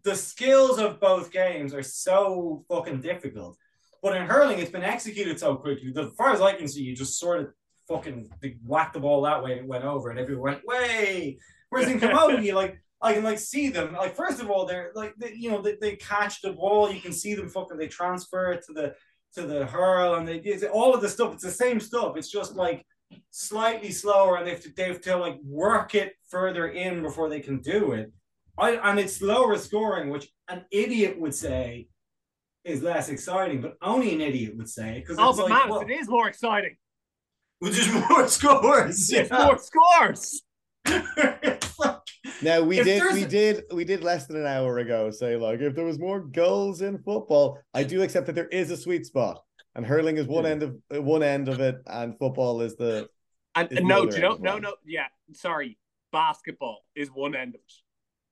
the skills of both games are so fucking difficult. But in hurling, it's been executed so quickly. that As far as I can see, you just sort of fucking they whacked the ball that way and it went over, and everyone went, way. Whereas in Camogie, like I can like see them. Like first of all, they're like they, you know they, they catch the ball. You can see them fucking. They transfer it to the to the hurl, and they it's all of the stuff. It's the same stuff. It's just like slightly slower, and they have to they have to like work it further in before they can do it. I and it's lower scoring, which an idiot would say is less exciting, but only an idiot would say it because Oh, but like man, well, it is more exciting. With just more scores. It's yeah. more scores. It's like- Now we If did we did we did less than an hour ago say like if there was more goals in football, I do accept that there is a sweet spot. And hurling is one Yeah. end of uh, one end of it, and football is the And Is no, other do you know? No, no, yeah. Sorry, basketball is one end of it.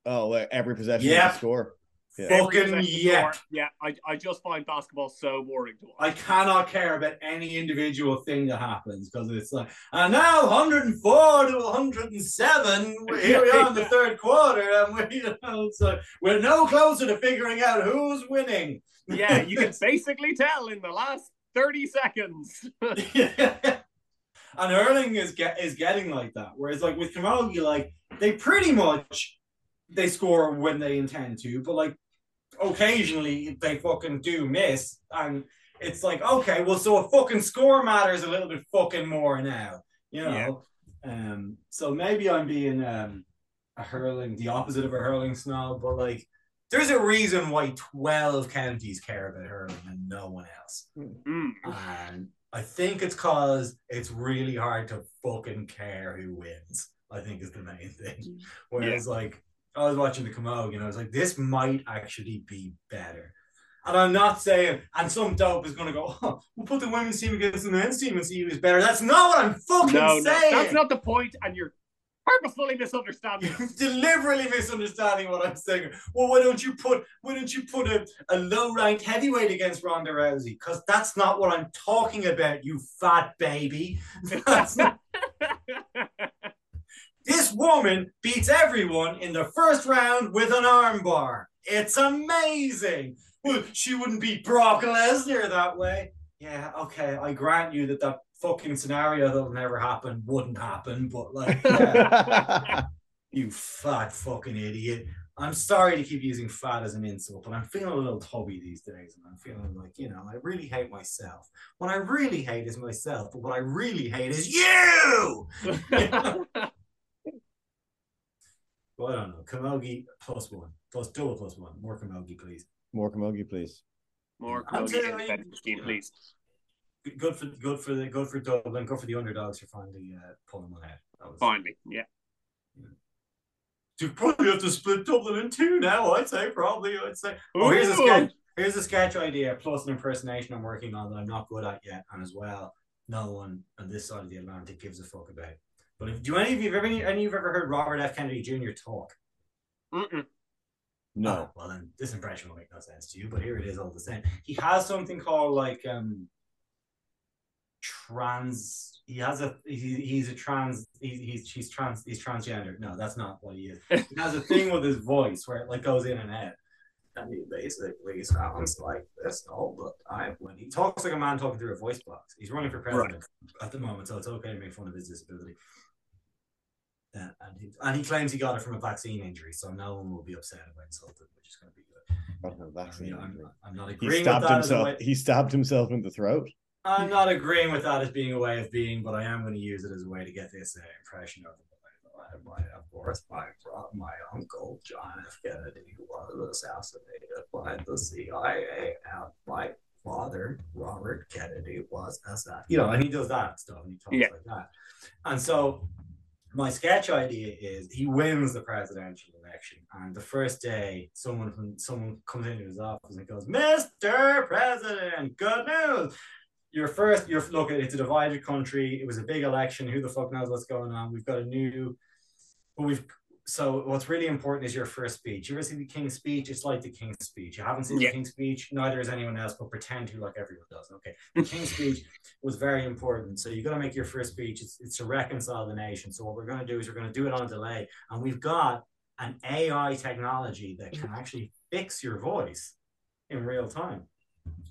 oh every possession Yep. is a score. Yeah. Fucking Every possession yep. score- Yeah, I, I just find basketball so boring to watch. I cannot care about any individual thing that happens because it's like, and now 104 to 107. We're here we are in the third quarter, and we, you know, it's like, we're no closer to figuring out who's winning. yeah, you can basically tell in the last 30 seconds. and hurling is get is getting like that. Whereas like with Camogie, like they pretty much they score when they intend to, but like occasionally they fucking do miss, and it's like okay, well, so a fucking score matters a little bit fucking more now, you know. Um, so maybe I'm being um a hurling the opposite of a hurling snob, but like. There's a reason why 12 counties care about hurling and no one else. Mm. And I think it's cause it's really hard to fucking care who wins. I think is the main thing. Whereas like I was watching the Camogie and I was like, this might actually be better. And I'm not saying, and some dope is gonna go, oh, we'll put the women's team against the men's team and see who's better. That's not what I'm fucking No, no, saying. that's not the point, and you're purposefully misunderstanding. Deliberately misunderstanding what I'm saying. Well, why don't you put why don't you put a, a low ranked heavyweight against Ronda Rousey? Because that's not what I'm talking about, you fat baby. That's not- this woman beats everyone in the first round with an armbar. It's amazing. Well, she wouldn't beat Brock Lesnar that way. yeah, okay, I grant you that that fucking scenario that'll never happen wouldn't happen, but like, yeah, you fat fucking idiot. I'm sorry to keep using fat as an insult, but I'm feeling a little tubby these days, and I'm feeling like, you know, I really hate myself. What I really hate is myself, but what I really hate is you! well, I don't know. Camogie plus one, plus double plus one. More Camogie, please. More Camogie, please. More I'm Camogie telling you- please. Good for good for the good for Dublin, good for the underdogs for finally uh, pulling one out. That was Finally, yeah. You probably have to split Dublin in two now. I'd say probably. I'd say. Oh, here's a sketch. Here's a sketch idea plus an impersonation I'm working on that I'm not good at yet, and as well, no one on this side of the Atlantic gives a fuck about. But if, do any of you have ever any of you ever heard Robert F. Kennedy Jr. talk? Mm-mm. No. Oh, well, then this impression will make no sense to you, but here it is all the same. He has something called like um trans. He has a he, he's a trans. He's he's he's trans. He's transgender. No, that's not what he is. He has a thing with his voice where it like goes in and out. And he basically sounds like this all the time when he talks like a man talking through a voice box. He's running for president at the moment, so it's okay to make fun of his disability. Uh, and, he, and he claims he got it from a vaccine injury, so no one will be upset about insulted, which is going to be good. Not a vaccine You know, I'm. I'm not He agreeing with stabbed that as a himself. way. He stabbed himself in the throat. I'm not agreeing with that as being a way of being, but I am going to use it as a way to get this uh, impression of my, of course, my my uncle John F. Kennedy was assassinated by the CIA, and my father Robert Kennedy was assassinated. You know, and he does that stuff, and he talks Yeah. like that. And so, my sketch idea is he wins the presidential election, and the first day, someone from someone comes into his office and goes, "Mr. President, good news." Your first, you're look, it's a divided country. It was a big election. Who the fuck knows what's going on? We've got a new, but we've. So what's really important is your first speech. You ever see the King's speech? It's like the King's speech. You haven't seen Yeah. the King's speech. Neither has anyone else, but pretend to like everyone does. Okay. The King's speech was very important. So you've got to make your first speech. It's, it's to reconcile the nation. So what we're going to do is we're going to do it on a delay, and we've got an AI technology that can actually fix your voice in real time.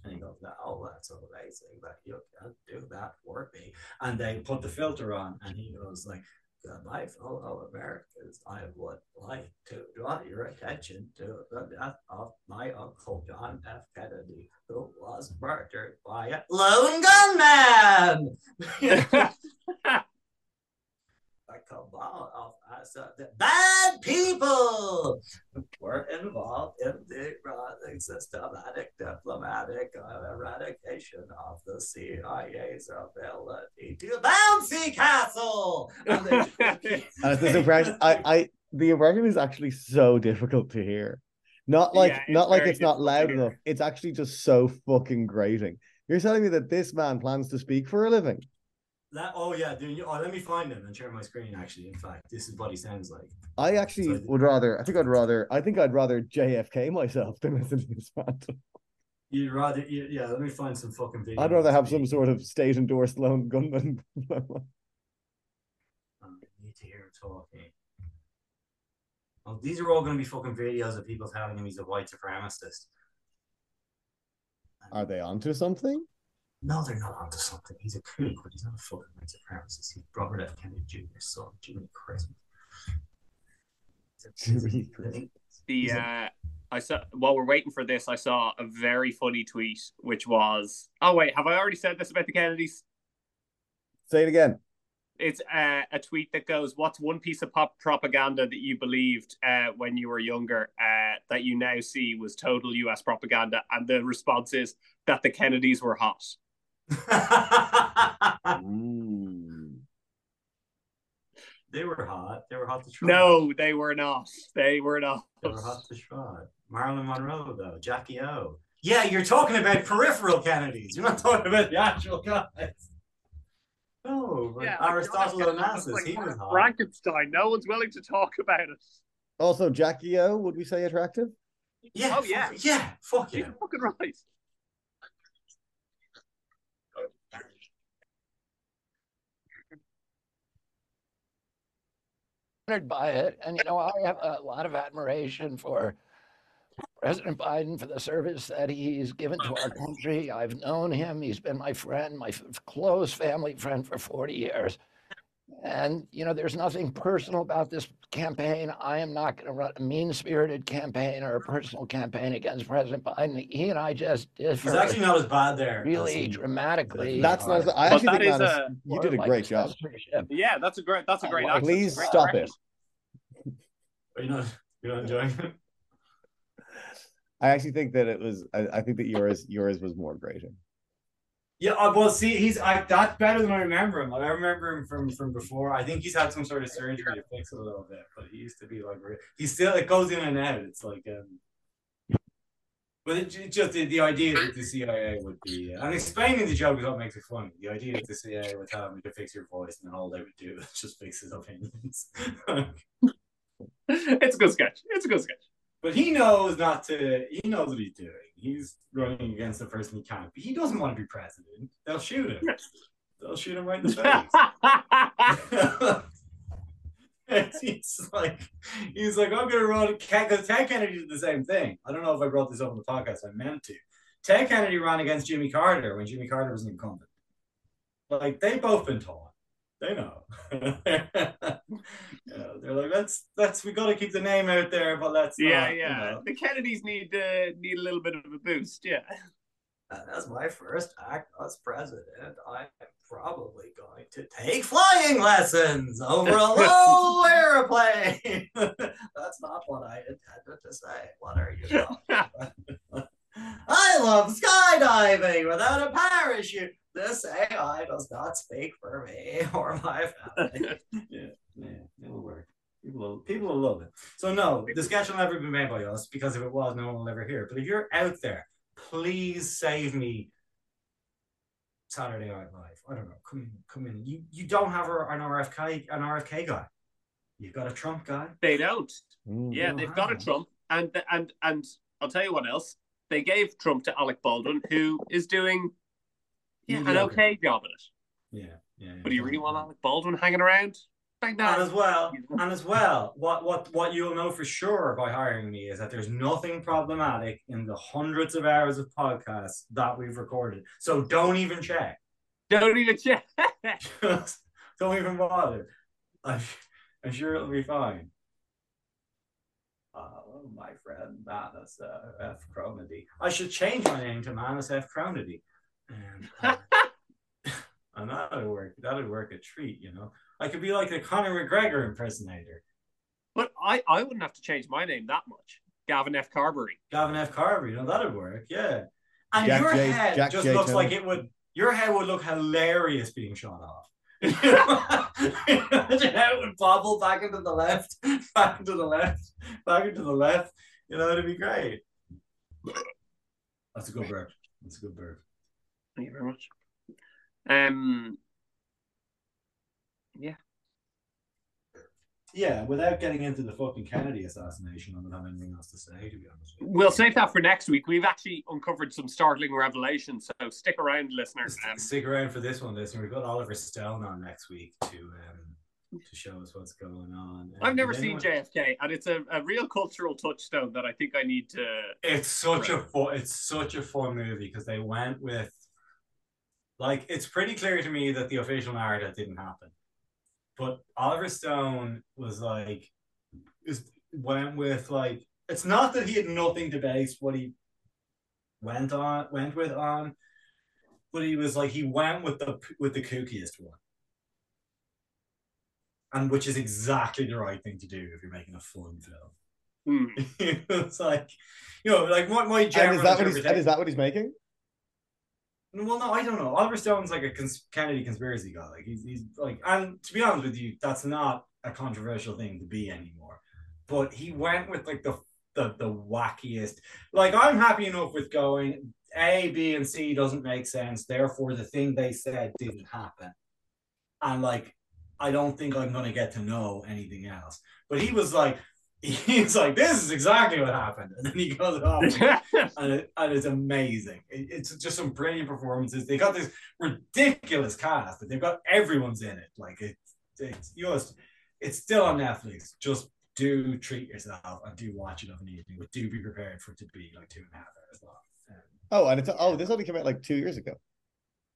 And he goes, "Oh, that's amazing that you can do that for me." And they put the filter on, and he goes like, "Good my fellow Americans, I would like to draw your attention to the death of my uncle John F. Kennedy, who was murdered by a lone gunman." a cabal of us, uh, the bad people were involved in the running systematic diplomatic uh, eradication of the CIA's ability to bouncy castle. And they- And this impression, I, I, the impression is actually so difficult to hear. Not like, Yeah, it's not like it's not loud enough. It's actually just so fucking grating. You're telling me that this man plans to speak for a living? That, oh yeah, dude, oh, let me find him and share my screen. Actually, in fact, this is what he sounds like. I actually So- would rather. I think I'd rather. I think I'd rather JFK myself than listen to this. You'd rather, you, yeah. Let me find some fucking video. I'd rather have some sort of state endorsed lone gunman. Um, I need to hear him talking. Oh, these are all going to be fucking videos of people telling him he's a white supremacist. Are they onto something? No, they're not onto something. He's a kook, but he's not a fucking white supremacist. He's Robert F. Kennedy Jr.'s son, Jimmy Christmas. Jiminy Christmas. the He's a- uh, I saw while we're waiting for this, I saw a very funny tweet, which was, "Oh wait, have I already said this about the Kennedys?" Say it again. It's uh, a tweet that goes, "What's one piece of pop propaganda that you believed uh, when you were younger uh, that you now see was total U.S. propaganda?" And the response is that the Kennedys were hot. Ooh. they were hot. They were hot to try. No, they were not. They were not. They were hot to try. Marilyn Monroe, though. Jackie O. Yeah, you're talking about peripheral Kennedys. You're not talking about the actual guys. No, Yeah, Aristotle John F. Onassis, like he was hot. Frankenstein. No one's willing to talk about it. Also, Jackie O, would we say attractive? Yeah. Oh, fuck- yeah. Yeah. Fuck yeah. You're fucking right. Honored by it. And, you know, I have a lot of admiration for President Biden for the service that he's given to our country. I've known him. He's been my friend, my close family friend for 40 years. And, you know, there's nothing personal about this campaign. I am not going to run a mean spirited campaign or a personal campaign against President Biden. He and I just differ He's actually not as bad there. really he- dramatically. That's not. I actually that think is Manus, a- you did a like great job. Uh, yeah, that's a great. That's a great. accent. Please Great stop correction. it. Are you not, you're not enjoying it? I actually think that it was. I, I think that yours yours was more grating. Yeah, uh, well, see, he's I, that's better than I remember him. Like, I remember him from from before. I think he's had some sort of surgery to fix it a little bit, but he used to be like he's still it goes in and out. It's like um, but it, it just the, the idea that the CIA would be and explaining the joke is what makes it funny. The idea that the CIA would tell me to fix your voice and then all they would do is just fix his opinions. it's a good sketch. It's a good sketch. But he knows not to. He knows what he's doing. He's running against the person he can't. But he doesn't want to be president. They'll shoot him. They'll shoot him right in the face. he's like, he's like, I'm gonna run. Because Ted Kennedy did the same thing. I don't know if I brought this up on the podcast. I meant to. Ted Kennedy ran against Jimmy Carter when Jimmy Carter was an incumbent. Like they both been taught. They know. You know, they're like, let's let's we got to keep the name out there, but let's yeah, not, you yeah. know. The Kennedys need uh, need a little bit of a boost. Yeah. As my first act as president, I'm probably going to take flying lessons over a low airplane. That's not what I intended to say. What are you talking about? I love skydiving without a parachute. This AI does not speak for me or my family. yeah, yeah, it'll work. People will, people will love it. So no, the sketch will never be made by us because if it was, no one will ever hear it. But if you're out there, please save me Saturday Night Live. I don't know. Come in, come in. You you don't have an RFK an RFK guy. You've got a Trump guy. They don't. Mm. Yeah, they've got a Trump, and and and I'll tell you what else. They gave Trump to Alec Baldwin, who is doing yeah, an okay job at it. Yeah, yeah. But do you really want Alec Baldwin hanging around like And as well, and as well, what what what you'll know for sure by hiring me is that there's nothing problematic in the hundreds of hours of podcasts that we've recorded. So don't even check. Don't even check. Just don't even bother. I'm, I'm sure it'll be fine. Uh, my friend Manus uh, F. Cronedy. I should change my name to Manus F. Cronedy. And, uh, and that'd work. That'd work a treat, you know. I could be like the Conor McGregor impersonator. but I, I wouldn't have to change my name that much. Gavin F. Carberry. Gavin F. Carberry. you know, that'd work, yeah. And Jack your J- head Jack just J. looks like it would your head would look hilarious being shot off. Imagine how it would bobble back into the left, back into the left, back into the left. You know, it'd be great. That's a good bird. That's a good bird. Thank you very much. Um, Yeah, Yeah, without getting into the fucking Kennedy assassination, I don't have anything else to say, to be honest with you. we'll save that for next week. We've actually uncovered some startling revelations, so stick around, listeners. Um, Stick around for this one, listener. We've got Oliver Stone on next week to um to show us what's going on. Um, I've never did seen anyone- JFK, and it's a, a real cultural touchstone that I think I need to. It's such a fun. It's such a fun movie because they went with, like, it's pretty clear to me that the official narrative didn't happen, but Oliver Stone was like, is went with like. It's not that he had nothing to base what he went on went with on, but he was like he went with the with the kookiest one. And which is exactly the right thing to do if you're making a fun film. Hmm. it's like, you know, like what my And general is that what he's? And is that what he's making? Well, no, I don't know. Oliver Stone's like a cons- Kennedy conspiracy guy. Like he's, he's like, and to be honest with you, that's not a controversial thing to be anymore. But he went with like the the the wackiest. Like I'm happy enough with going A, B, and C doesn't make sense. Therefore, the thing they said didn't happen. And like, I don't think I'm gonna get to know anything else. But he was like, he's like, this is exactly what happened, and then he goes off and, it, and it's amazing. It, it's just some brilliant performances. They got this ridiculous cast, but they've got everyone's in it. Like it, it's just, it's still on Netflix. Just do treat yourself and do watch it of an evening, but do be prepared for it to be like two and a half hours long. Um, Oh, and it's oh, this only came out like two years ago.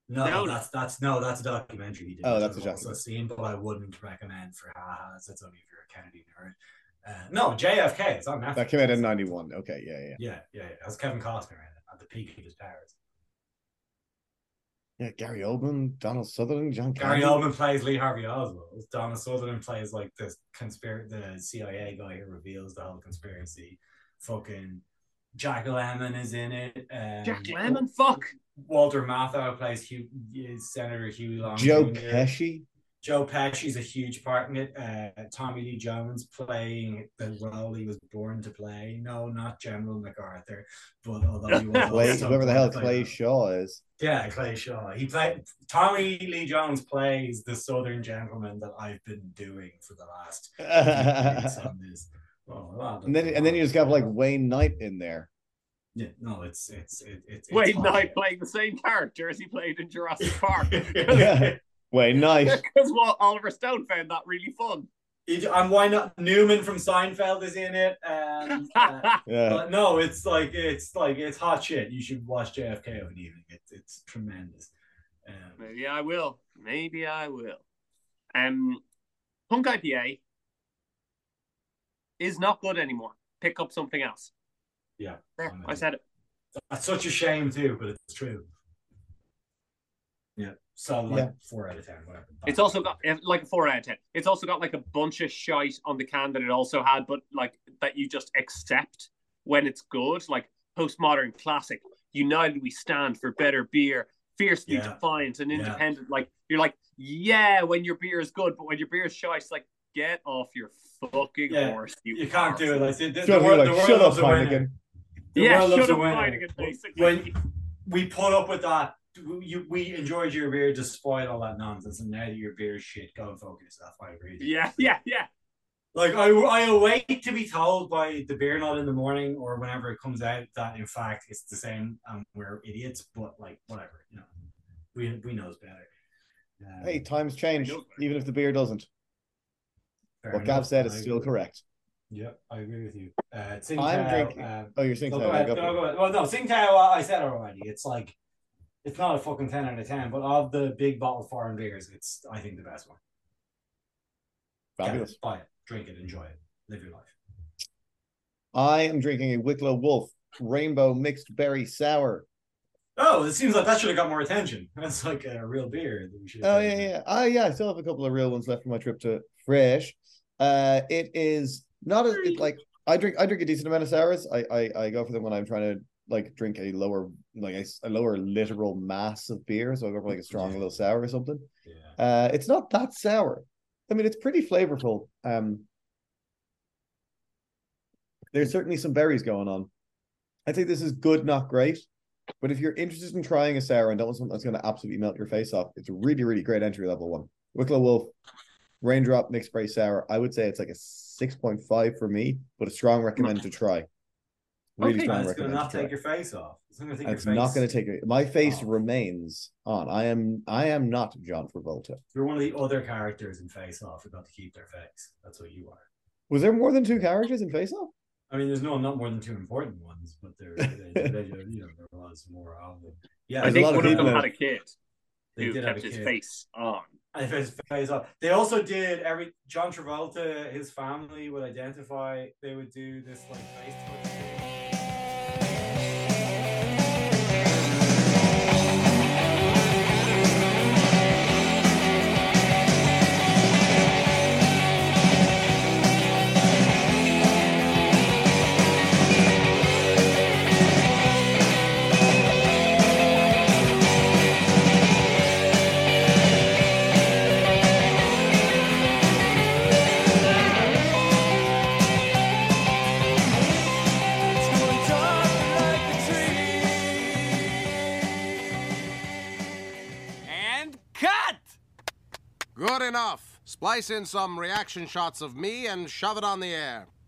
no, No, no. that's that's no, that's a documentary he did. Oh, that's I've a also seen, but I wouldn't recommend for ha-has. That's only if you're a Kennedy nerd. Uh, no, JFK. It's on Netflix. That came out in '91. Okay, yeah, yeah, Yeah, yeah, yeah. It has Kevin Costner in it at the peak of his powers. yeah. Gary Oldman, Donald Sutherland, John Gary Candy. Oldman plays Lee Harvey Oswald. Donald Sutherland plays like the conspiracy, the CIA guy who reveals the whole conspiracy. Fucking Jack Lemmon is in it. Um, Jack Lemmon, fuck. Walter Matthau plays Hugh, Senator Hugh Long. Joe Jr.. Pesci. Joe Pesci's a huge part in it. Uh, Tommy Lee Jones playing the role he was born to play. No, not General MacArthur, but although he was Clay, also whoever the hell born to play Clay that. Shaw is. Yeah, Clay Shaw. He played Tommy Lee Jones plays the Southern gentleman that I've been doing for the last and on this. Oh, well, then and then you just got like Wayne Knight in there. yeah, no, it's it's it, it, it's Wayne. Knight playing the same character as he played in Jurassic Park. Yeah. Wayne nice. Because well, Oliver Stone found that really fun. and why not Newman from Seinfeld is in it, and uh, Yeah. but no, it's like it's like it's hot shit. You should watch JFK of an evening. It's it's tremendous. Um, Maybe I will. Maybe I will. Um, Punk IPA is not good anymore. Pick up something else. Yeah, There, I'm I said it. that's such a shame too, but it's true. Yeah, so like Yeah. four out of ten, whatever. It's also got like a four out of ten. It's also got like a bunch of shite on the can that it also had, but like that you just accept when it's good. Like postmodern classic. United we stand for better beer, fiercely Yeah. defiant and Yeah. independent. Like you're like, yeah, when your beer is good, but when your beer is shite, it's like get off your fucking Yeah, horse. You, you can't do it. Like the, the, Shut the up, world, like, the world shut up, loves a winner. Heineken. The yeah, world shut a up, winner. Flanagan, basically. When we put up with that, you, we enjoyed your beer despite all that nonsense, and now that your beer is shit, go and focus yourself. I agree. yeah, yeah, yeah. Like I, I await to be told by the beer nut in the morning or whenever it comes out that in fact it's the same and we're idiots. But like whatever, you know, we we knows better. Um, Hey, times change, even if the beer doesn't. fair What enough. Gav said I is still correct. Yep, I agree with you. Uh, I'm drinking- um, Oh, you're saying no, so. go ahead. Go No, for it. go ahead. Well, no, Tsingtao, uh, I said already. It's like it's not a fucking ten out of ten, but of the big bottle foreign beers, it's I think the best one. It, Fabulous. buy it, drink it, enjoy it, live your life. I am drinking a Wicklow Wolf Rainbow Mixed Berry Sour. Oh, it seems like that should have got more attention. That's like a real beer that we should. have Oh yeah, yeah. Oh yeah, I still have a couple of real ones left from my trip to Fresh. Uh, it is not a it, like I drink. I drink a decent amount of sours. I, I I go for them when I'm trying to like drink a lower like a lower literal mass of beer. So I go for like a strong little sour or something. Yeah. Uh, it's not that sour. I mean, it's pretty flavorful. Um, there's certainly some berries going on. I think this is good, not great. But if you're interested in trying a sour and don't want something that's going to absolutely melt your face off, it's a really, really great entry level one. Wicklow Wolf, Raindrop Mixed Spray Sour. I would say it's like a six point five for me, but a strong recommend to try. Really Okay. strong And it's going to not to try. take your face off. It's not going to take And your face. not going to take it. My face off. remains on. I am. I am not John Travolta. You're one of the other characters in Face Off who got to keep their face. That's what you are. Was there more than two characters in Face Off? I mean, there's no not more than two important ones, but there, they, they, you know, there was more of them. Yeah, I think lot of one of them had a kid they who did kept have a his kid. face on. And his face off. They also did every John Travolta. His family would identify. They would do this like face to face Good enough. Splice in some reaction shots of me and shove it on the air.